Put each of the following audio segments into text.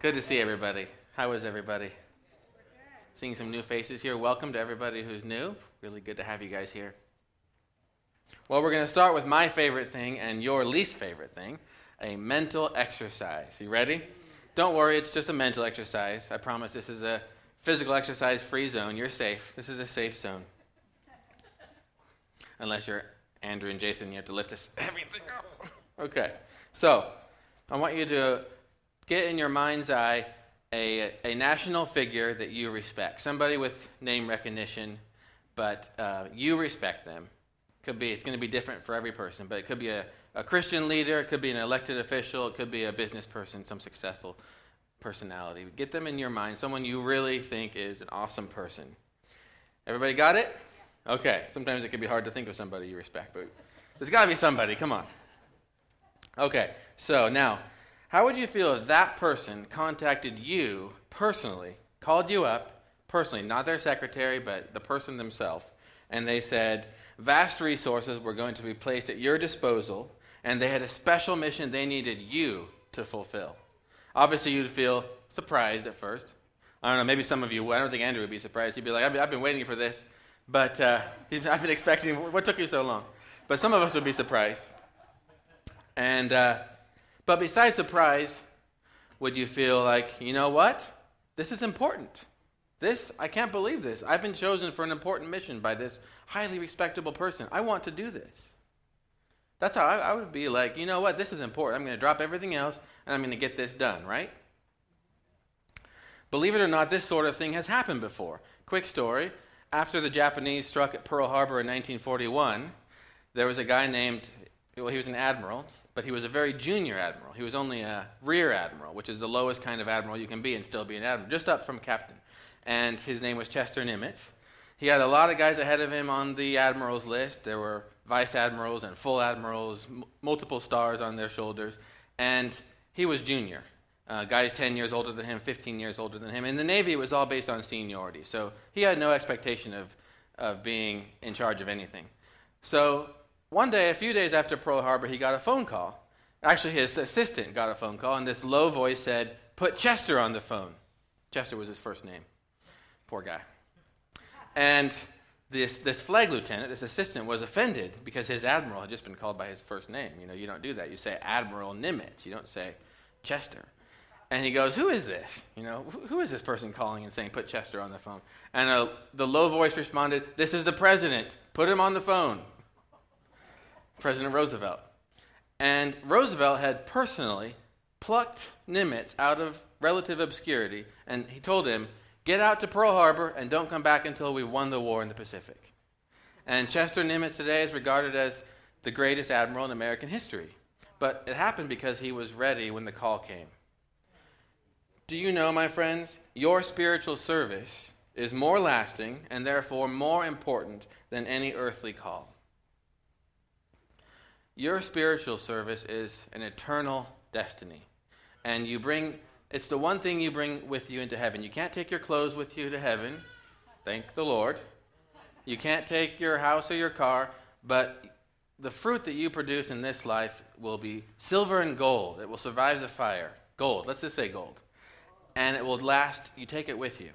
Good to see everybody. How is everybody? Seeing some new faces here. Welcome to everybody who's new. Really good to have you guys here. Well, we're going to start with my favorite thing and your least favorite thing a mental exercise. You ready? Don't worry, it's just a mental exercise. I promise this is a physical exercise free zone. You're safe. This is a safe zone. Unless you're Andrew and Jason, you have to lift this, everything up. Okay. So, I want you to get in your mind's eye a, a national figure that you respect, somebody with name recognition, but uh, you respect them. Could be it's going to be different for every person, but it could be a, a Christian leader, it could be an elected official, it could be a business person, some successful personality. Get them in your mind, someone you really think is an awesome person. Everybody got it? Okay. Sometimes it can be hard to think of somebody you respect, but there's got to be somebody. Come on. Okay. So now how would you feel if that person contacted you personally, called you up personally, not their secretary, but the person themselves, and they said, vast resources were going to be placed at your disposal, and they had a special mission they needed you to fulfill? Obviously, you'd feel surprised at first. I don't know, maybe some of you, I don't think Andrew would be surprised. He'd be like, I've been, waiting for this, but uh, I've been expecting, what took you so long? But some of us would be surprised. And, uh, but besides surprise, would you feel like, you know what? This is important. This, I can't believe this. I've been chosen for an important mission by this highly respectable person. I want to do this. That's how I, I would be like, you know what? This is important. I'm going to drop everything else and I'm going to get this done, right? Believe it or not, this sort of thing has happened before. Quick story. After the Japanese struck at Pearl Harbor in 1941, there was a guy named, well, he was an admiral but he was a very junior admiral. He was only a rear admiral, which is the lowest kind of admiral you can be and still be an admiral, just up from captain. And his name was Chester Nimitz. He had a lot of guys ahead of him on the admirals list. There were vice admirals and full admirals, m- multiple stars on their shoulders, and he was junior. Uh, guys 10 years older than him, 15 years older than him. In the Navy, it was all based on seniority. So he had no expectation of, of being in charge of anything. So one day, a few days after Pearl Harbor, he got a phone call. Actually, his assistant got a phone call, and this low voice said, Put Chester on the phone. Chester was his first name. Poor guy. And this, this flag lieutenant, this assistant, was offended because his admiral had just been called by his first name. You know, you don't do that. You say Admiral Nimitz. You don't say Chester. And he goes, Who is this? You know, who is this person calling and saying, Put Chester on the phone? And uh, the low voice responded, This is the president. Put him on the phone. President Roosevelt. And Roosevelt had personally plucked Nimitz out of relative obscurity, and he told him, Get out to Pearl Harbor and don't come back until we've won the war in the Pacific. And Chester Nimitz today is regarded as the greatest admiral in American history. But it happened because he was ready when the call came. Do you know, my friends, your spiritual service is more lasting and therefore more important than any earthly call. Your spiritual service is an eternal destiny. And you bring, it's the one thing you bring with you into heaven. You can't take your clothes with you to heaven. Thank the Lord. You can't take your house or your car, but the fruit that you produce in this life will be silver and gold. It will survive the fire. Gold, let's just say gold. And it will last, you take it with you.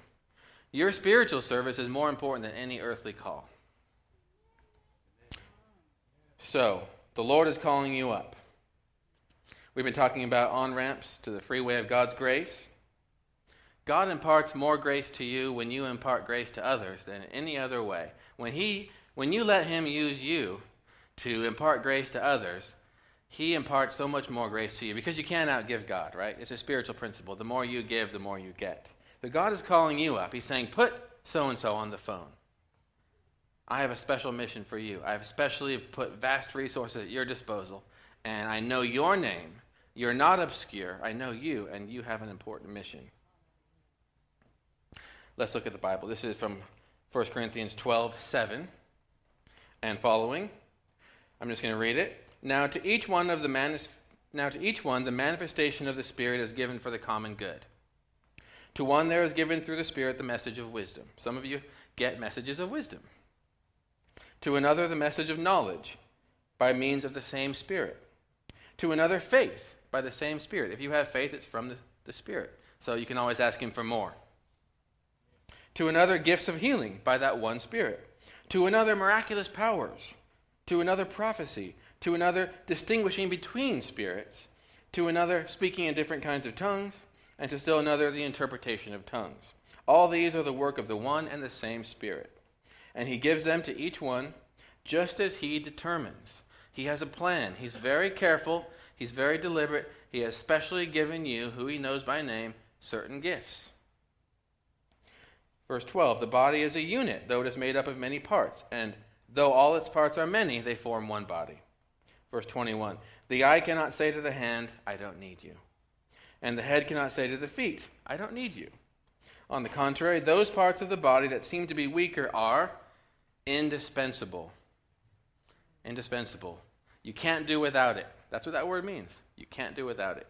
Your spiritual service is more important than any earthly call. So, the Lord is calling you up. We've been talking about on ramps to the freeway of God's grace. God imparts more grace to you when you impart grace to others than any other way. When, he, when you let Him use you to impart grace to others, He imparts so much more grace to you because you can't outgive God, right? It's a spiritual principle. The more you give, the more you get. But God is calling you up. He's saying, put so and so on the phone. I have a special mission for you. I have especially put vast resources at your disposal, and I know your name. You're not obscure. I know you, and you have an important mission. Let's look at the Bible. This is from 1 Corinthians 12 7 and following. I'm just going to read it. Now to each one of the manis- now to each one the manifestation of the Spirit is given for the common good. To one there is given through the Spirit the message of wisdom. Some of you get messages of wisdom to another the message of knowledge by means of the same Spirit, to another faith by the same Spirit. If you have faith, it's from the Spirit. So you can always ask Him for more. To another, gifts of healing by that one Spirit. To another, miraculous powers. To another, prophecy. To another, distinguishing between spirits. To another, speaking in different kinds of tongues. And to still another, the interpretation of tongues. All these are the work of the one and the same Spirit. And He gives them to each one just as He determines. He has a plan. He's very careful, He's very deliberate. He has specially given you, who He knows by name, certain gifts. Verse 12 The body is a unit, though it is made up of many parts, and though all its parts are many, they form one body. Verse 21 The eye cannot say to the hand, I don't need you. And the head cannot say to the feet, I don't need you. On the contrary, those parts of the body that seem to be weaker are indispensable. Indispensable. You can't do without it. That's what that word means. You can't do without it.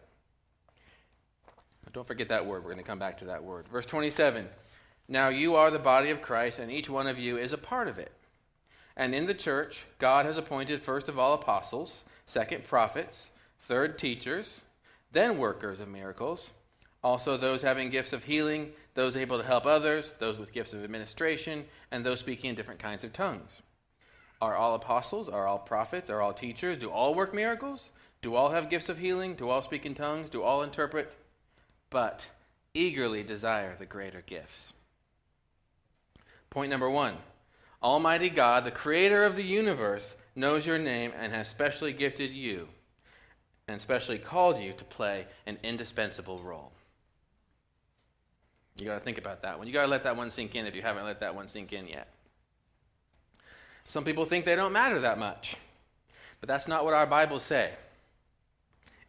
Don't forget that word. We're going to come back to that word. Verse 27 Now you are the body of Christ, and each one of you is a part of it. And in the church, God has appointed first of all apostles, second prophets, third teachers, then workers of miracles, also those having gifts of healing, those able to help others, those with gifts of administration, and those speaking in different kinds of tongues. Are all apostles? Are all prophets? Are all teachers? Do all work miracles? Do all have gifts of healing? Do all speak in tongues? Do all interpret? But eagerly desire the greater gifts. Point number one Almighty God, the creator of the universe, knows your name and has specially gifted you and specially called you to play an indispensable role. You got to think about that one. You got to let that one sink in if you haven't let that one sink in yet. Some people think they don't matter that much, but that's not what our Bibles say.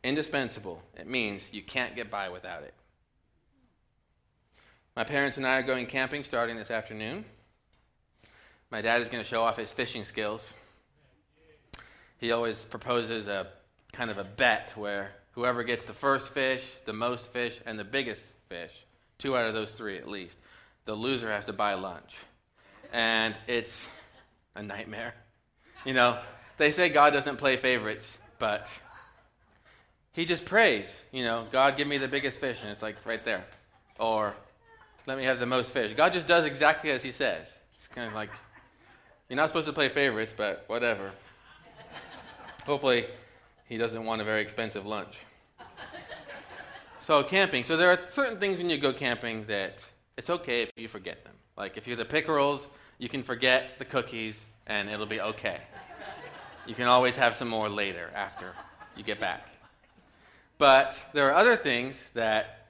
Indispensable. It means you can't get by without it. My parents and I are going camping starting this afternoon. My dad is going to show off his fishing skills. He always proposes a kind of a bet where whoever gets the first fish, the most fish, and the biggest fish, two out of those three at least, the loser has to buy lunch. And it's a nightmare. You know, they say God doesn't play favorites, but he just prays, you know, God give me the biggest fish, and it's like right there. Or let me have the most fish. God just does exactly as he says. It's kind of like, you're not supposed to play favorites, but whatever. Hopefully, he doesn't want a very expensive lunch. So, camping. So, there are certain things when you go camping that it's okay if you forget them. Like, if you're the pickerels, you can forget the cookies and it'll be okay. You can always have some more later after you get back. But there are other things that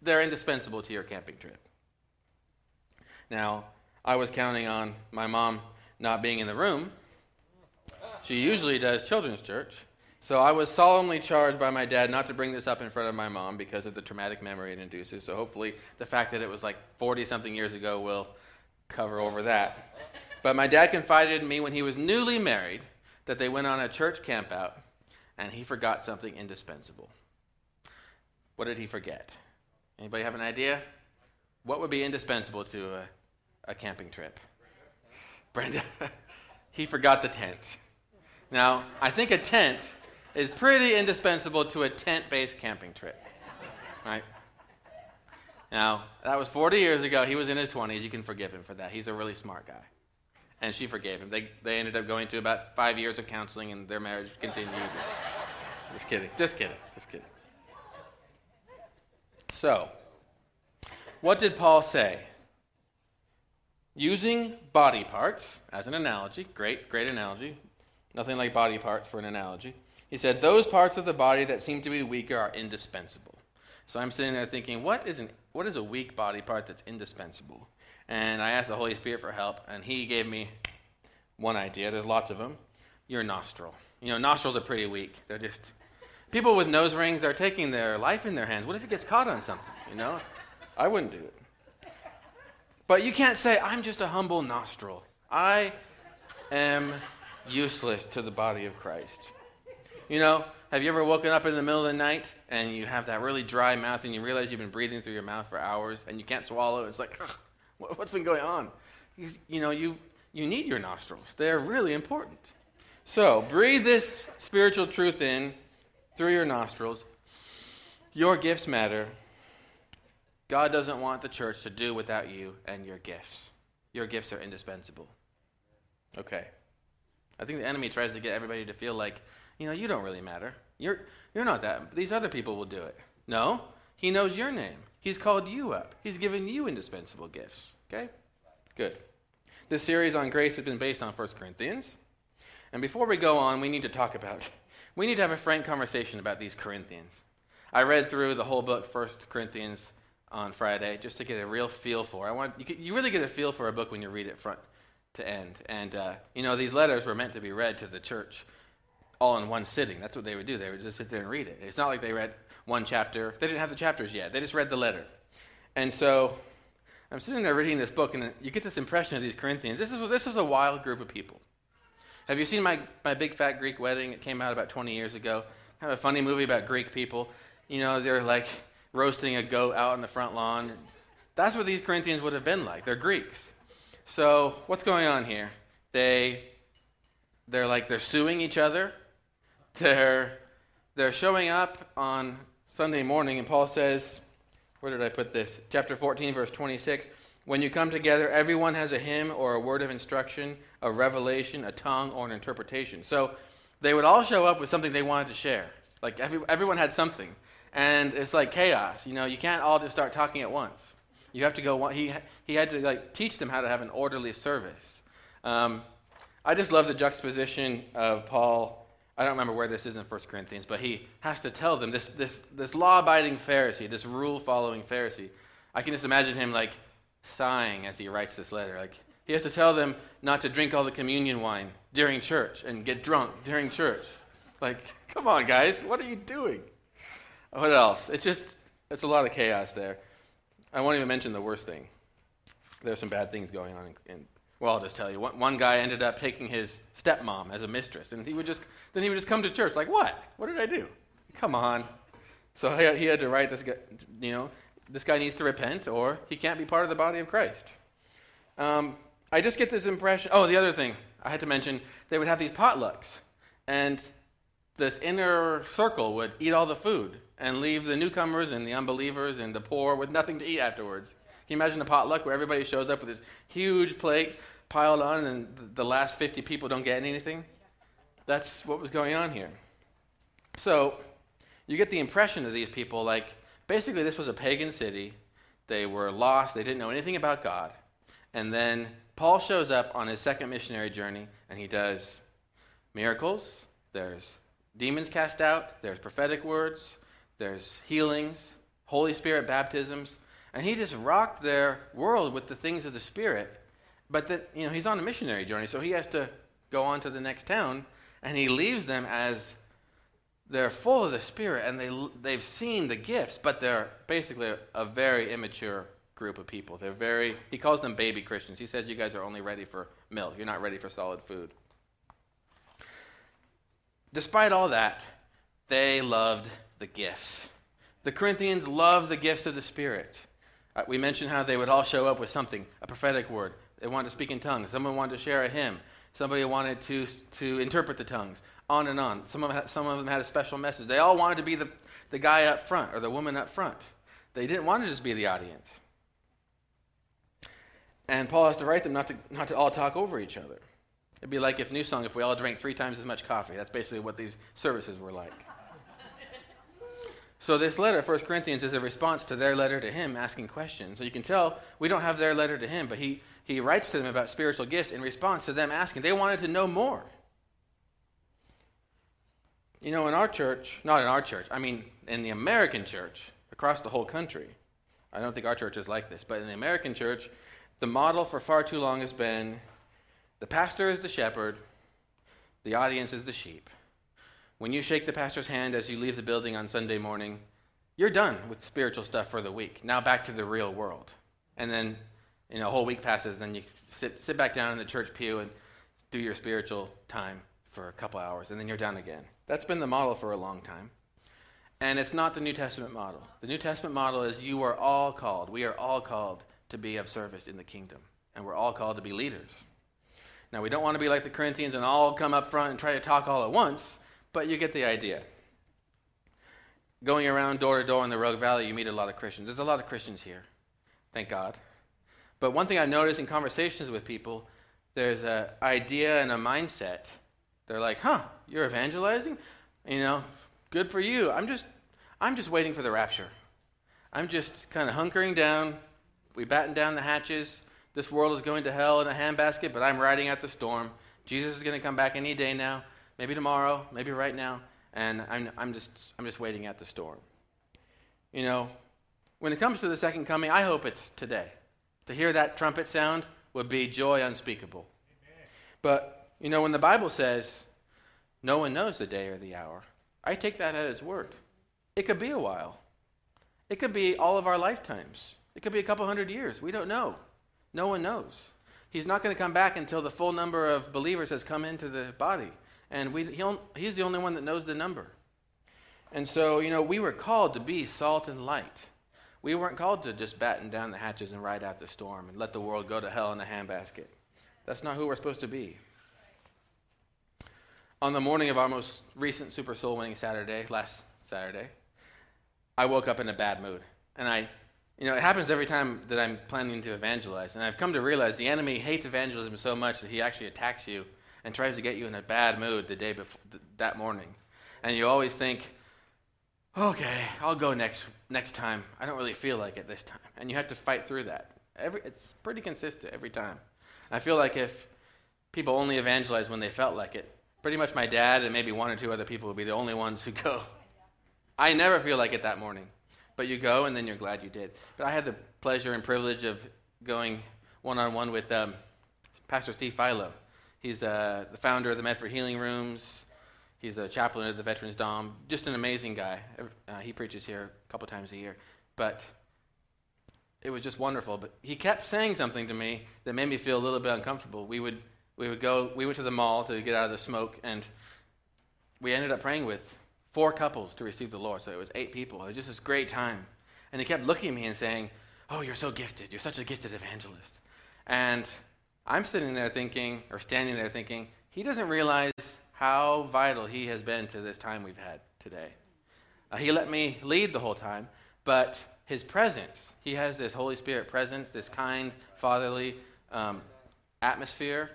they're indispensable to your camping trip. Now, I was counting on my mom not being in the room. She usually does children's church. So I was solemnly charged by my dad not to bring this up in front of my mom because of the traumatic memory it induces. So hopefully the fact that it was like 40 something years ago will cover over that. But my dad confided in me when he was newly married that they went on a church campout and he forgot something indispensable. What did he forget? Anybody have an idea? What would be indispensable to a, a camping trip? Brenda. he forgot the tent. Now, I think a tent is pretty indispensable to a tent based camping trip. Right? Now, that was 40 years ago. He was in his 20s. You can forgive him for that. He's a really smart guy. And she forgave him. They, they ended up going to about five years of counseling, and their marriage continued. Just kidding. Just kidding. Just kidding. So, what did Paul say? Using body parts as an analogy, great, great analogy. Nothing like body parts for an analogy. He said, Those parts of the body that seem to be weaker are indispensable. So I'm sitting there thinking, what is, an, what is a weak body part that's indispensable? And I asked the Holy Spirit for help, and He gave me one idea. There's lots of them. Your nostril. You know, nostrils are pretty weak. They're just. People with nose rings, they're taking their life in their hands. What if it gets caught on something? You know? I wouldn't do it. But you can't say, I'm just a humble nostril. I am useless to the body of Christ. You know, have you ever woken up in the middle of the night and you have that really dry mouth and you realize you've been breathing through your mouth for hours and you can't swallow? It's like, what's been going on? You, you know, you, you need your nostrils, they're really important. So, breathe this spiritual truth in through your nostrils your gifts matter, God doesn't want the church to do without you and your gifts. Your gifts are indispensable. Okay. I think the enemy tries to get everybody to feel like, you know, you don't really matter. You're, you're not that. These other people will do it. No, he knows your name. He's called you up. He's given you indispensable gifts. Okay? Good. This series on grace has been based on 1 Corinthians. And before we go on, we need to talk about, we need to have a frank conversation about these Corinthians. I read through the whole book, 1 Corinthians, on Friday, just to get a real feel for. I want you, you really get a feel for a book when you read it front to end. And uh, you know, these letters were meant to be read to the church all in one sitting. That's what they would do. They would just sit there and read it. It's not like they read one chapter. They didn't have the chapters yet. They just read the letter. And so I'm sitting there reading this book, and you get this impression of these Corinthians. This is, this is a wild group of people. Have you seen my, my Big Fat Greek Wedding? It came out about 20 years ago. Kind of a funny movie about Greek people. You know, they're like roasting a goat out on the front lawn. That's what these Corinthians would have been like. They're Greeks. So, what's going on here? They they're like they're suing each other. They're they're showing up on Sunday morning and Paul says, where did I put this? Chapter 14 verse 26, when you come together, everyone has a hymn or a word of instruction, a revelation, a tongue or an interpretation. So, they would all show up with something they wanted to share. Like every, everyone had something and it's like chaos. You know, you can't all just start talking at once. You have to go. He he had to like teach them how to have an orderly service. Um, I just love the juxtaposition of Paul. I don't remember where this is in 1 Corinthians, but he has to tell them this this this law-abiding Pharisee, this rule-following Pharisee. I can just imagine him like sighing as he writes this letter. Like he has to tell them not to drink all the communion wine during church and get drunk during church. Like, come on, guys, what are you doing? What else? It's just, it's a lot of chaos there. I won't even mention the worst thing. There's some bad things going on. In, in, well, I'll just tell you. One, guy ended up taking his stepmom as a mistress, and he would just, then he would just come to church like, what? What did I do? Come on. So he, he had to write this guy, you know, this guy needs to repent or he can't be part of the body of Christ. Um, I just get this impression. Oh, the other thing I had to mention, they would have these potlucks, and this inner circle would eat all the food and leave the newcomers and the unbelievers and the poor with nothing to eat afterwards. Can you imagine a potluck where everybody shows up with this huge plate piled on and then the last 50 people don't get anything? That's what was going on here. So, you get the impression of these people like basically this was a pagan city. They were lost, they didn't know anything about God. And then Paul shows up on his second missionary journey and he does miracles, there's demons cast out, there's prophetic words, there's healings, Holy Spirit baptisms, and he just rocked their world with the things of the Spirit. But that you know he's on a missionary journey, so he has to go on to the next town, and he leaves them as they're full of the Spirit and they they've seen the gifts, but they're basically a, a very immature group of people. They're very he calls them baby Christians. He says you guys are only ready for milk. You're not ready for solid food. Despite all that, they loved the gifts. The Corinthians loved the gifts of the Spirit. Uh, we mentioned how they would all show up with something, a prophetic word. They wanted to speak in tongues. Someone wanted to share a hymn. Somebody wanted to, to interpret the tongues. On and on. Some of, them some of them had a special message. They all wanted to be the, the guy up front or the woman up front. They didn't want to just be the audience. And Paul has to write them not to, not to all talk over each other. It'd be like if New Song, if we all drank three times as much coffee. That's basically what these services were like. So this letter, 1 Corinthians, is a response to their letter to him asking questions. So you can tell we don't have their letter to him, but he, he writes to them about spiritual gifts in response to them asking. They wanted to know more. You know, in our church, not in our church, I mean in the American church, across the whole country, I don't think our church is like this, but in the American church, the model for far too long has been the pastor is the shepherd, the audience is the sheep. When you shake the pastor's hand as you leave the building on Sunday morning, you're done with spiritual stuff for the week. Now back to the real world. And then, you know, a whole week passes, then you sit, sit back down in the church pew and do your spiritual time for a couple hours, and then you're done again. That's been the model for a long time. And it's not the New Testament model. The New Testament model is you are all called, we are all called to be of service in the kingdom, and we're all called to be leaders. Now, we don't want to be like the Corinthians and all come up front and try to talk all at once, but you get the idea. going around door to door in the Rogue Valley, you meet a lot of Christians. There's a lot of Christians here, thank God. But one thing I notice in conversations with people, there's an idea and a mindset. They're like, huh, you're evangelizing? You know, good for you. I'm just, I'm just waiting for the rapture. I'm just kind of hunkering down. We batten down the hatches. This world is going to hell in a handbasket, but I'm riding out the storm. Jesus is going to come back any day now, maybe tomorrow, maybe right now, and I'm, I'm, just, I'm just waiting at the storm. You know, when it comes to the second coming, I hope it's today. To hear that trumpet sound would be joy unspeakable. Amen. But, you know, when the Bible says, no one knows the day or the hour, I take that at its word. It could be a while, it could be all of our lifetimes, it could be a couple hundred years. We don't know. No one knows. He's not going to come back until the full number of believers has come into the body. And we, he's the only one that knows the number. And so, you know, we were called to be salt and light. We weren't called to just batten down the hatches and ride out the storm and let the world go to hell in a handbasket. That's not who we're supposed to be. On the morning of our most recent Super Soul winning Saturday, last Saturday, I woke up in a bad mood. And I you know, it happens every time that I'm planning to evangelize. And I've come to realize the enemy hates evangelism so much that he actually attacks you and tries to get you in a bad mood the day before th- that morning. And you always think, okay, I'll go next next time. I don't really feel like it this time. And you have to fight through that. Every, it's pretty consistent every time. I feel like if people only evangelize when they felt like it, pretty much my dad and maybe one or two other people would be the only ones who go. I never feel like it that morning. But you go, and then you're glad you did. But I had the pleasure and privilege of going one on one with um, Pastor Steve Philo. He's uh, the founder of the Medford Healing Rooms. He's a chaplain of the Veterans Dom. Just an amazing guy. Uh, he preaches here a couple times a year. But it was just wonderful. But he kept saying something to me that made me feel a little bit uncomfortable. We would, we would go, we went to the mall to get out of the smoke, and we ended up praying with four couples to receive the Lord. So it was eight people. It was just this great time. And he kept looking at me and saying, Oh, you're so gifted. You're such a gifted evangelist. And I'm sitting there thinking, or standing there thinking, he doesn't realize how vital he has been to this time we've had today. Uh, he let me lead the whole time, but his presence, he has this Holy Spirit presence, this kind, fatherly um, atmosphere.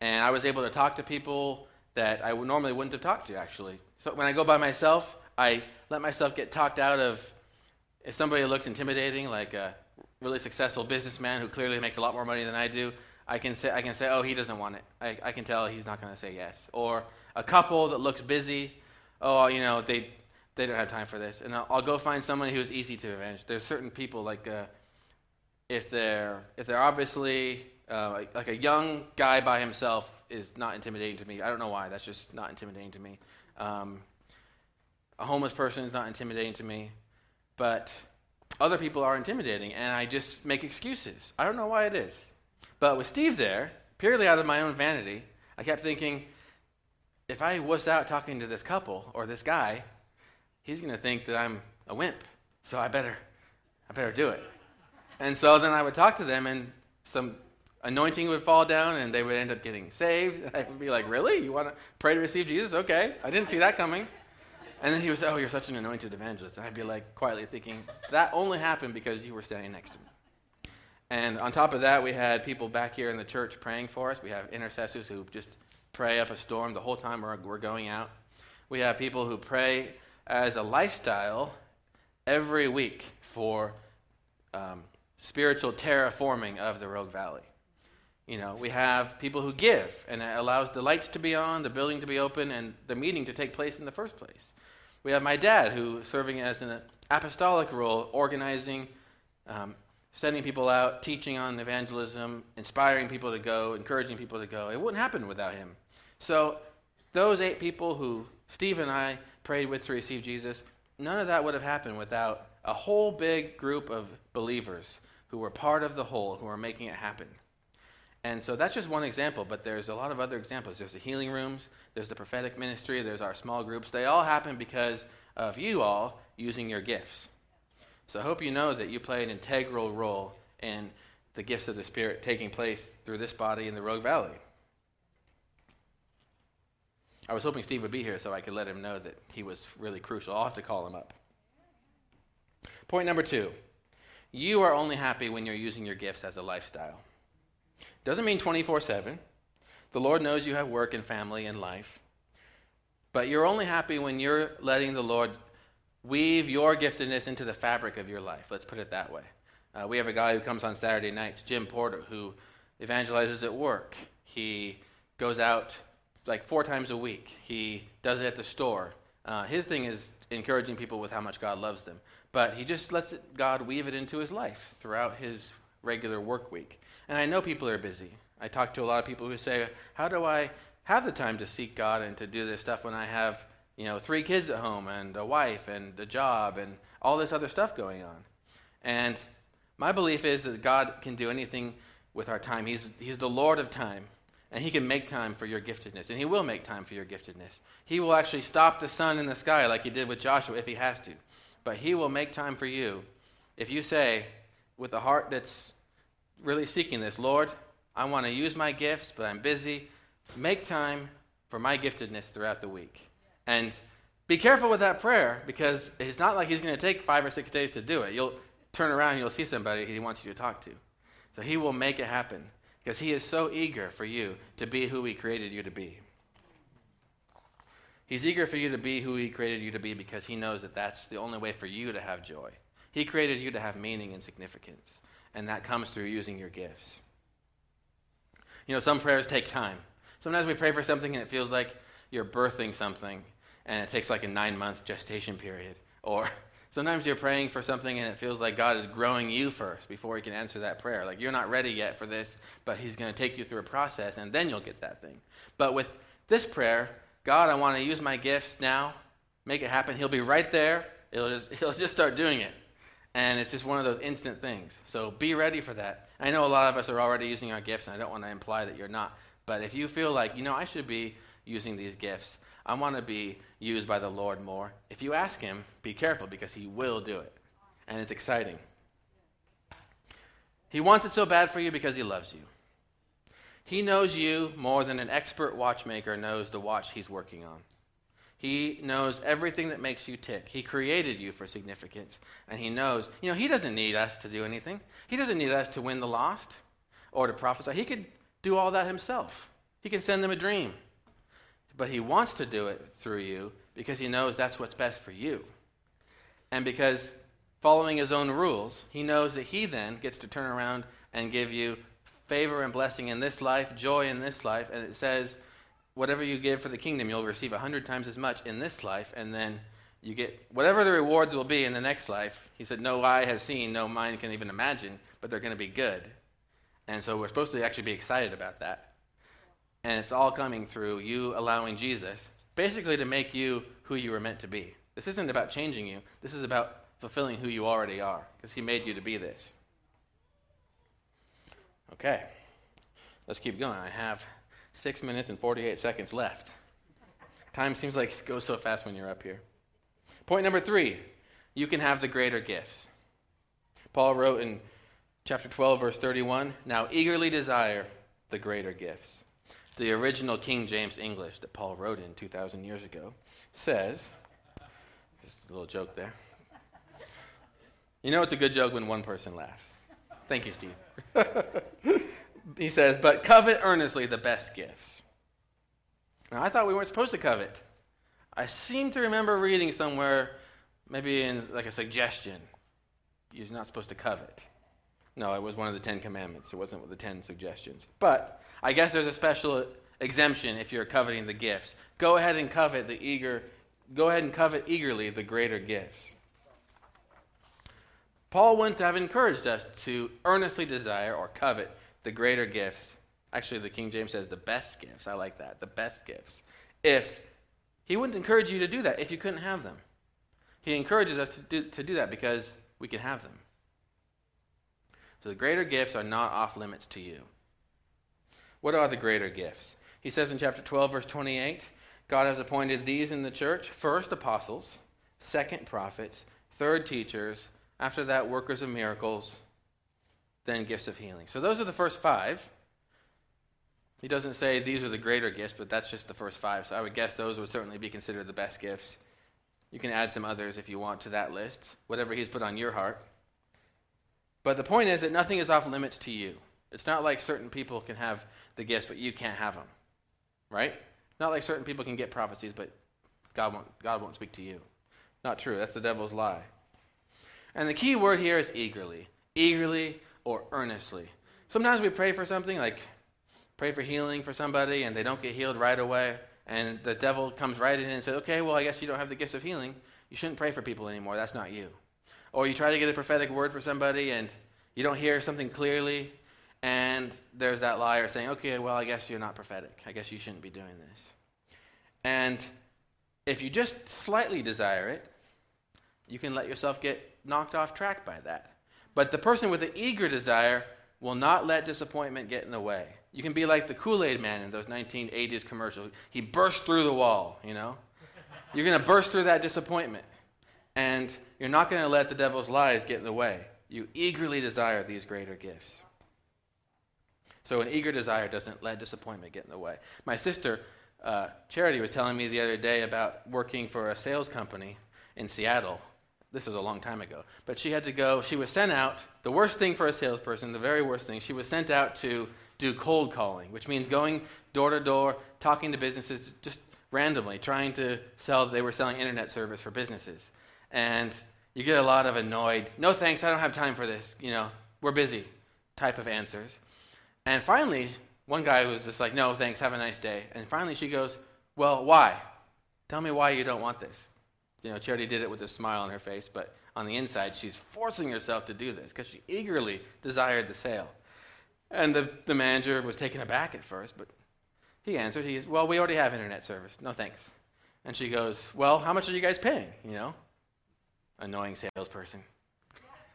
And I was able to talk to people that I normally wouldn't have talked to, actually. So when I go by myself, I let myself get talked out of if somebody looks intimidating, like a really successful businessman who clearly makes a lot more money than I do, I can say, I can say oh, he doesn't want it. I, I can tell he's not going to say yes. Or a couple that looks busy, oh, you know, they, they don't have time for this. And I'll, I'll go find someone who's easy to avenge. There's certain people, like uh, if, they're, if they're obviously uh, like, like a young guy by himself is not intimidating to me. I don't know why. That's just not intimidating to me. Um, a homeless person is not intimidating to me, but other people are intimidating, and I just make excuses. I don't know why it is. But with Steve there, purely out of my own vanity, I kept thinking, if I was out talking to this couple or this guy, he's going to think that I'm a wimp. So I better, I better do it. And so then I would talk to them, and some anointing would fall down and they would end up getting saved. I would be like, Really? You want to pray to receive Jesus? Okay. I didn't see that coming. And then he would say, Oh, you're such an anointed evangelist. And I'd be like, quietly thinking, That only happened because you were standing next to me. And on top of that, we had people back here in the church praying for us. We have intercessors who just pray up a storm the whole time we're, we're going out. We have people who pray as a lifestyle every week for um, spiritual terraforming of the Rogue Valley. You know, we have people who give, and it allows the lights to be on, the building to be open, and the meeting to take place in the first place. We have my dad, who serving as an apostolic role, organizing, um, sending people out, teaching on evangelism, inspiring people to go, encouraging people to go. It wouldn't happen without him. So, those eight people who Steve and I prayed with to receive Jesus, none of that would have happened without a whole big group of believers who were part of the whole, who were making it happen. And so that's just one example, but there's a lot of other examples. There's the healing rooms, there's the prophetic ministry, there's our small groups. They all happen because of you all using your gifts. So I hope you know that you play an integral role in the gifts of the Spirit taking place through this body in the Rogue Valley. I was hoping Steve would be here so I could let him know that he was really crucial. I'll have to call him up. Point number two you are only happy when you're using your gifts as a lifestyle. Doesn't mean 24 7. The Lord knows you have work and family and life. But you're only happy when you're letting the Lord weave your giftedness into the fabric of your life. Let's put it that way. Uh, we have a guy who comes on Saturday nights, Jim Porter, who evangelizes at work. He goes out like four times a week. He does it at the store. Uh, his thing is encouraging people with how much God loves them. But he just lets it, God weave it into his life throughout his regular work week. And I know people are busy. I talk to a lot of people who say, How do I have the time to seek God and to do this stuff when I have, you know, three kids at home and a wife and a job and all this other stuff going on? And my belief is that God can do anything with our time. He's, he's the Lord of time. And he can make time for your giftedness. And he will make time for your giftedness. He will actually stop the sun in the sky like he did with Joshua if he has to. But he will make time for you if you say, with a heart that's really seeking this, Lord, I want to use my gifts, but I'm busy. Make time for my giftedness throughout the week. And be careful with that prayer because it's not like he's going to take five or six days to do it. You'll turn around you'll see somebody he wants you to talk to. So he will make it happen because he is so eager for you to be who he created you to be. He's eager for you to be who he created you to be because he knows that that's the only way for you to have joy. He created you to have meaning and significance, and that comes through using your gifts. You know, some prayers take time. Sometimes we pray for something and it feels like you're birthing something, and it takes like a nine month gestation period. Or sometimes you're praying for something and it feels like God is growing you first before He can answer that prayer. Like you're not ready yet for this, but He's going to take you through a process, and then you'll get that thing. But with this prayer, God, I want to use my gifts now, make it happen. He'll be right there. It'll just, he'll just start doing it. And it's just one of those instant things. So be ready for that. I know a lot of us are already using our gifts, and I don't want to imply that you're not. But if you feel like, you know, I should be using these gifts, I want to be used by the Lord more. If you ask Him, be careful because He will do it. And it's exciting. He wants it so bad for you because He loves you. He knows you more than an expert watchmaker knows the watch he's working on. He knows everything that makes you tick. He created you for significance. And He knows, you know, He doesn't need us to do anything. He doesn't need us to win the lost or to prophesy. He could do all that Himself. He can send them a dream. But He wants to do it through you because He knows that's what's best for you. And because following His own rules, He knows that He then gets to turn around and give you favor and blessing in this life, joy in this life. And it says, whatever you give for the kingdom, you'll receive a hundred times as much in this life, and then you get whatever the rewards will be in the next life. He said, No eye has seen, no mind can even imagine, but they're going to be good. And so we're supposed to actually be excited about that. And it's all coming through you allowing Jesus basically to make you who you were meant to be. This isn't about changing you, this is about fulfilling who you already are, because He made you to be this. Okay, let's keep going. I have six minutes and 48 seconds left. Time seems like it goes so fast when you're up here. Point number three you can have the greater gifts. Paul wrote in chapter 12, verse 31 Now eagerly desire the greater gifts. The original King James English that Paul wrote in 2,000 years ago says, just a little joke there. You know it's a good joke when one person laughs. Thank you, Steve. he says, But covet earnestly the best gifts. Now, I thought we weren't supposed to covet. I seem to remember reading somewhere, maybe in like a suggestion, you're not supposed to covet. No, it was one of the Ten Commandments. It wasn't the Ten Suggestions. But I guess there's a special exemption if you're coveting the gifts. Go ahead and covet the eager, go ahead and covet eagerly the greater gifts. Paul wouldn't have encouraged us to earnestly desire or covet the greater gifts. Actually, the King James says the best gifts. I like that. The best gifts. If he wouldn't encourage you to do that if you couldn't have them. He encourages us to do, to do that because we can have them. So the greater gifts are not off limits to you. What are the greater gifts? He says in chapter 12, verse 28 God has appointed these in the church first apostles, second prophets, third teachers, after that, workers of miracles, then gifts of healing. So those are the first five. He doesn't say these are the greater gifts, but that's just the first five. So I would guess those would certainly be considered the best gifts. You can add some others if you want to that list, whatever He's put on your heart. But the point is that nothing is off limits to you. It's not like certain people can have the gifts, but you can't have them. Right? Not like certain people can get prophecies, but God won't, God won't speak to you. Not true. That's the devil's lie. And the key word here is eagerly. Eagerly or earnestly. Sometimes we pray for something, like pray for healing for somebody, and they don't get healed right away. And the devil comes right in and says, okay, well, I guess you don't have the gifts of healing. You shouldn't pray for people anymore. That's not you. Or you try to get a prophetic word for somebody, and you don't hear something clearly, and there's that liar saying, okay, well, I guess you're not prophetic. I guess you shouldn't be doing this. And if you just slightly desire it, you can let yourself get knocked off track by that. But the person with the eager desire will not let disappointment get in the way. You can be like the Kool Aid man in those 1980s commercials. He burst through the wall, you know? You're going to burst through that disappointment. And you're not going to let the devil's lies get in the way. You eagerly desire these greater gifts. So, an eager desire doesn't let disappointment get in the way. My sister, uh, Charity, was telling me the other day about working for a sales company in Seattle this was a long time ago. But she had to go, she was sent out, the worst thing for a salesperson, the very worst thing, she was sent out to do cold calling, which means going door to door, talking to businesses just randomly, trying to sell, they were selling internet service for businesses. And you get a lot of annoyed, no thanks, I don't have time for this, you know, we're busy type of answers. And finally, one guy was just like, no thanks, have a nice day. And finally she goes, well, why? Tell me why you don't want this. You know, Charity did it with a smile on her face, but on the inside, she's forcing herself to do this because she eagerly desired the sale. And the, the manager was taken aback at first, but he answered, he, well, we already have internet service. No thanks. And she goes, well, how much are you guys paying? You know, annoying salesperson.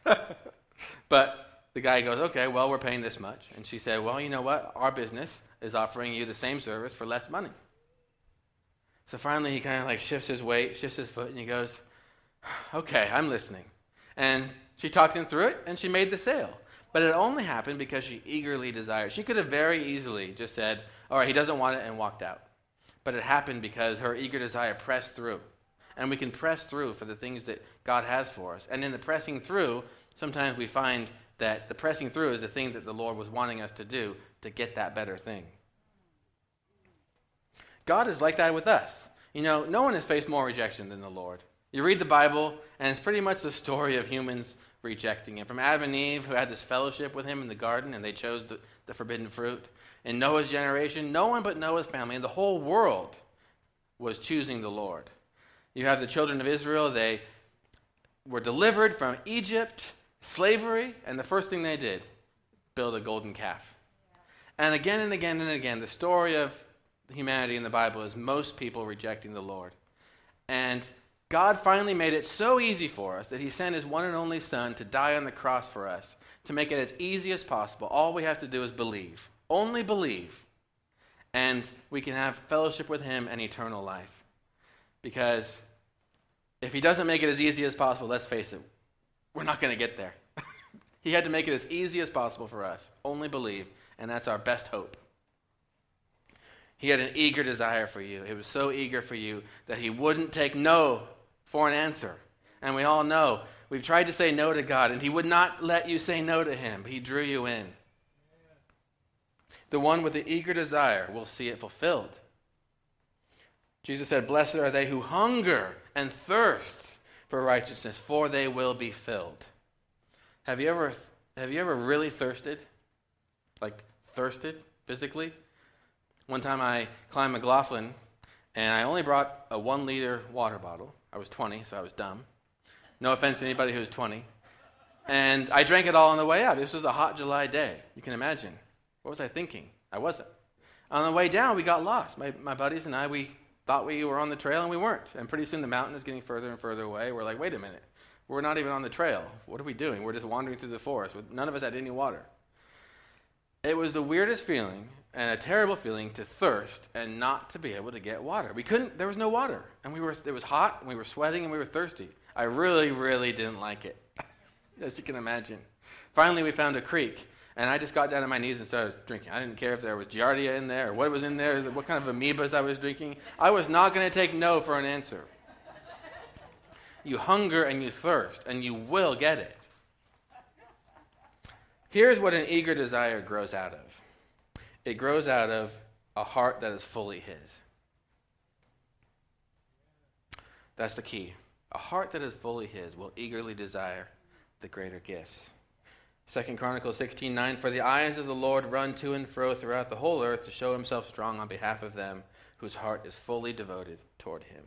but the guy goes, okay, well, we're paying this much. And she said, well, you know what? Our business is offering you the same service for less money. So finally, he kind of like shifts his weight, shifts his foot, and he goes, Okay, I'm listening. And she talked him through it, and she made the sale. But it only happened because she eagerly desired. She could have very easily just said, All right, he doesn't want it, and walked out. But it happened because her eager desire pressed through. And we can press through for the things that God has for us. And in the pressing through, sometimes we find that the pressing through is the thing that the Lord was wanting us to do to get that better thing. God is like that with us. You know, no one has faced more rejection than the Lord. You read the Bible, and it's pretty much the story of humans rejecting Him. From Adam and Eve, who had this fellowship with Him in the garden, and they chose the, the forbidden fruit. In Noah's generation, no one but Noah's family and the whole world was choosing the Lord. You have the children of Israel, they were delivered from Egypt, slavery, and the first thing they did, build a golden calf. And again and again and again, the story of humanity in the Bible is most people rejecting the Lord. And God finally made it so easy for us that He sent His one and only Son to die on the cross for us, to make it as easy as possible. All we have to do is believe. Only believe. And we can have fellowship with Him and eternal life. Because if He doesn't make it as easy as possible, let's face it, we're not going to get there. he had to make it as easy as possible for us. Only believe. And that's our best hope. He had an eager desire for you. He was so eager for you that he wouldn't take no for an answer. And we all know we've tried to say no to God, and he would not let you say no to him. He drew you in. The one with the eager desire will see it fulfilled. Jesus said, Blessed are they who hunger and thirst for righteousness, for they will be filled. Have you ever, have you ever really thirsted? Like, thirsted physically? One time I climbed McLoughlin, and I only brought a one liter water bottle. I was 20, so I was dumb. No offense to anybody who's 20. And I drank it all on the way up. This was a hot July day. You can imagine. What was I thinking? I wasn't. On the way down, we got lost. My, my buddies and I, we thought we were on the trail, and we weren't. And pretty soon the mountain is getting further and further away. We're like, wait a minute. We're not even on the trail. What are we doing? We're just wandering through the forest. With, none of us had any water. It was the weirdest feeling and a terrible feeling to thirst and not to be able to get water. We couldn't, there was no water. And we were, it was hot, and we were sweating, and we were thirsty. I really, really didn't like it, as you can imagine. Finally, we found a creek, and I just got down on my knees and started drinking. I didn't care if there was Giardia in there or what was in there, what kind of amoebas I was drinking. I was not going to take no for an answer. You hunger and you thirst, and you will get it. Here's what an eager desire grows out of it grows out of a heart that is fully His. That's the key. A heart that is fully His will eagerly desire the greater gifts. Second Chronicles 16 9 For the eyes of the Lord run to and fro throughout the whole earth to show himself strong on behalf of them whose heart is fully devoted toward him.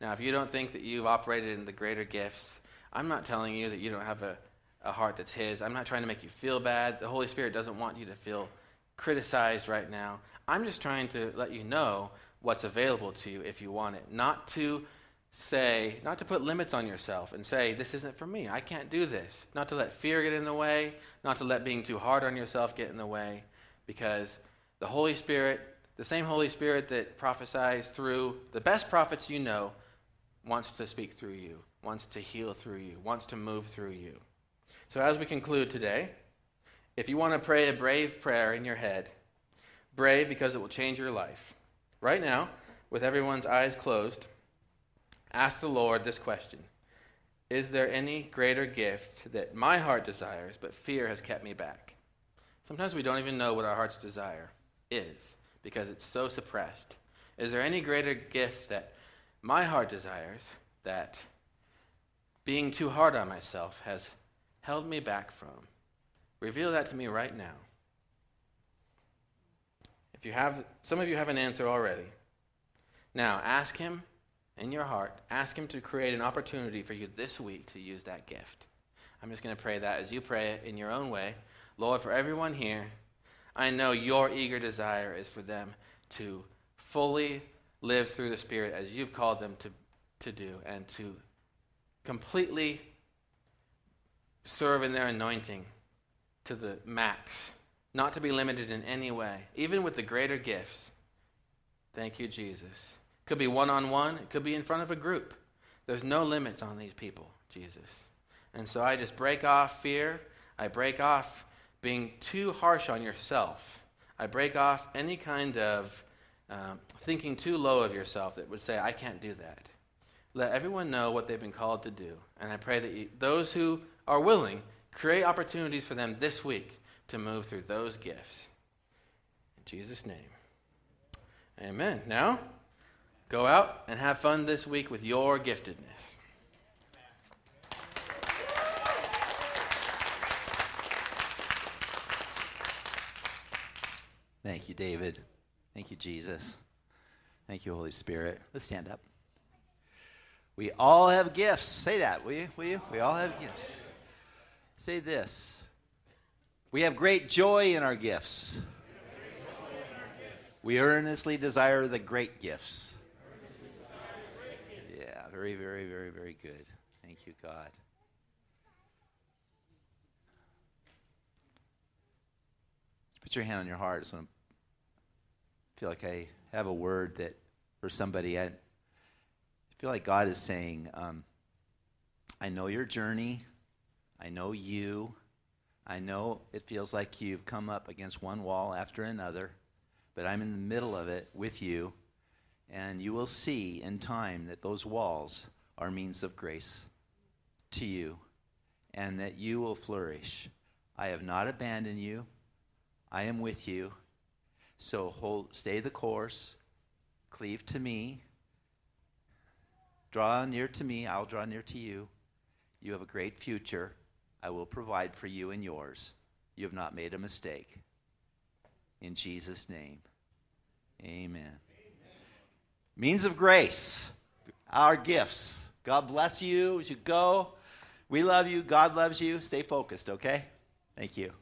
Now, if you don't think that you've operated in the greater gifts, I'm not telling you that you don't have a, a heart that's his. I'm not trying to make you feel bad. The Holy Spirit doesn't want you to feel criticized right now. I'm just trying to let you know what's available to you if you want it. Not to say, not to put limits on yourself and say, this isn't for me, I can't do this. Not to let fear get in the way, not to let being too hard on yourself get in the way, because the Holy Spirit, the same Holy Spirit that prophesies through the best prophets you know, wants to speak through you, wants to heal through you, wants to move through you. So as we conclude today, if you want to pray a brave prayer in your head, brave because it will change your life. Right now, with everyone's eyes closed, Ask the Lord this question Is there any greater gift that my heart desires, but fear has kept me back? Sometimes we don't even know what our heart's desire is because it's so suppressed. Is there any greater gift that my heart desires that being too hard on myself has held me back from? Reveal that to me right now. If you have, some of you have an answer already. Now, ask Him in your heart, ask Him to create an opportunity for you this week to use that gift. I'm just going to pray that as you pray it in your own way. Lord, for everyone here, I know your eager desire is for them to fully live through the Spirit as you've called them to, to do and to completely serve in their anointing to the max, not to be limited in any way, even with the greater gifts. Thank you, Jesus. Could be one on one, it could be in front of a group. There's no limits on these people, Jesus. And so I just break off fear. I break off being too harsh on yourself. I break off any kind of um, thinking too low of yourself that would say, I can't do that. Let everyone know what they've been called to do. And I pray that you, those who are willing, create opportunities for them this week to move through those gifts. In Jesus' name. Amen. Now, Go out and have fun this week with your giftedness. Thank you, David. Thank you, Jesus. Thank you, Holy Spirit. Let's stand up. We all have gifts. Say that, will you? Will you? We all have gifts. Say this. We have great joy in our gifts. We earnestly desire the great gifts. Very, very, very, very good. Thank you, God. Put your hand on your heart. I feel like I have a word that for somebody. I feel like God is saying, um, I know your journey. I know you. I know it feels like you've come up against one wall after another, but I'm in the middle of it with you and you will see in time that those walls are means of grace to you and that you will flourish. I have not abandoned you. I am with you. So hold, stay the course, cleave to me, draw near to me, I'll draw near to you. You have a great future. I will provide for you and yours. You have not made a mistake. In Jesus' name, amen. Means of grace, our gifts. God bless you as you go. We love you. God loves you. Stay focused, okay? Thank you.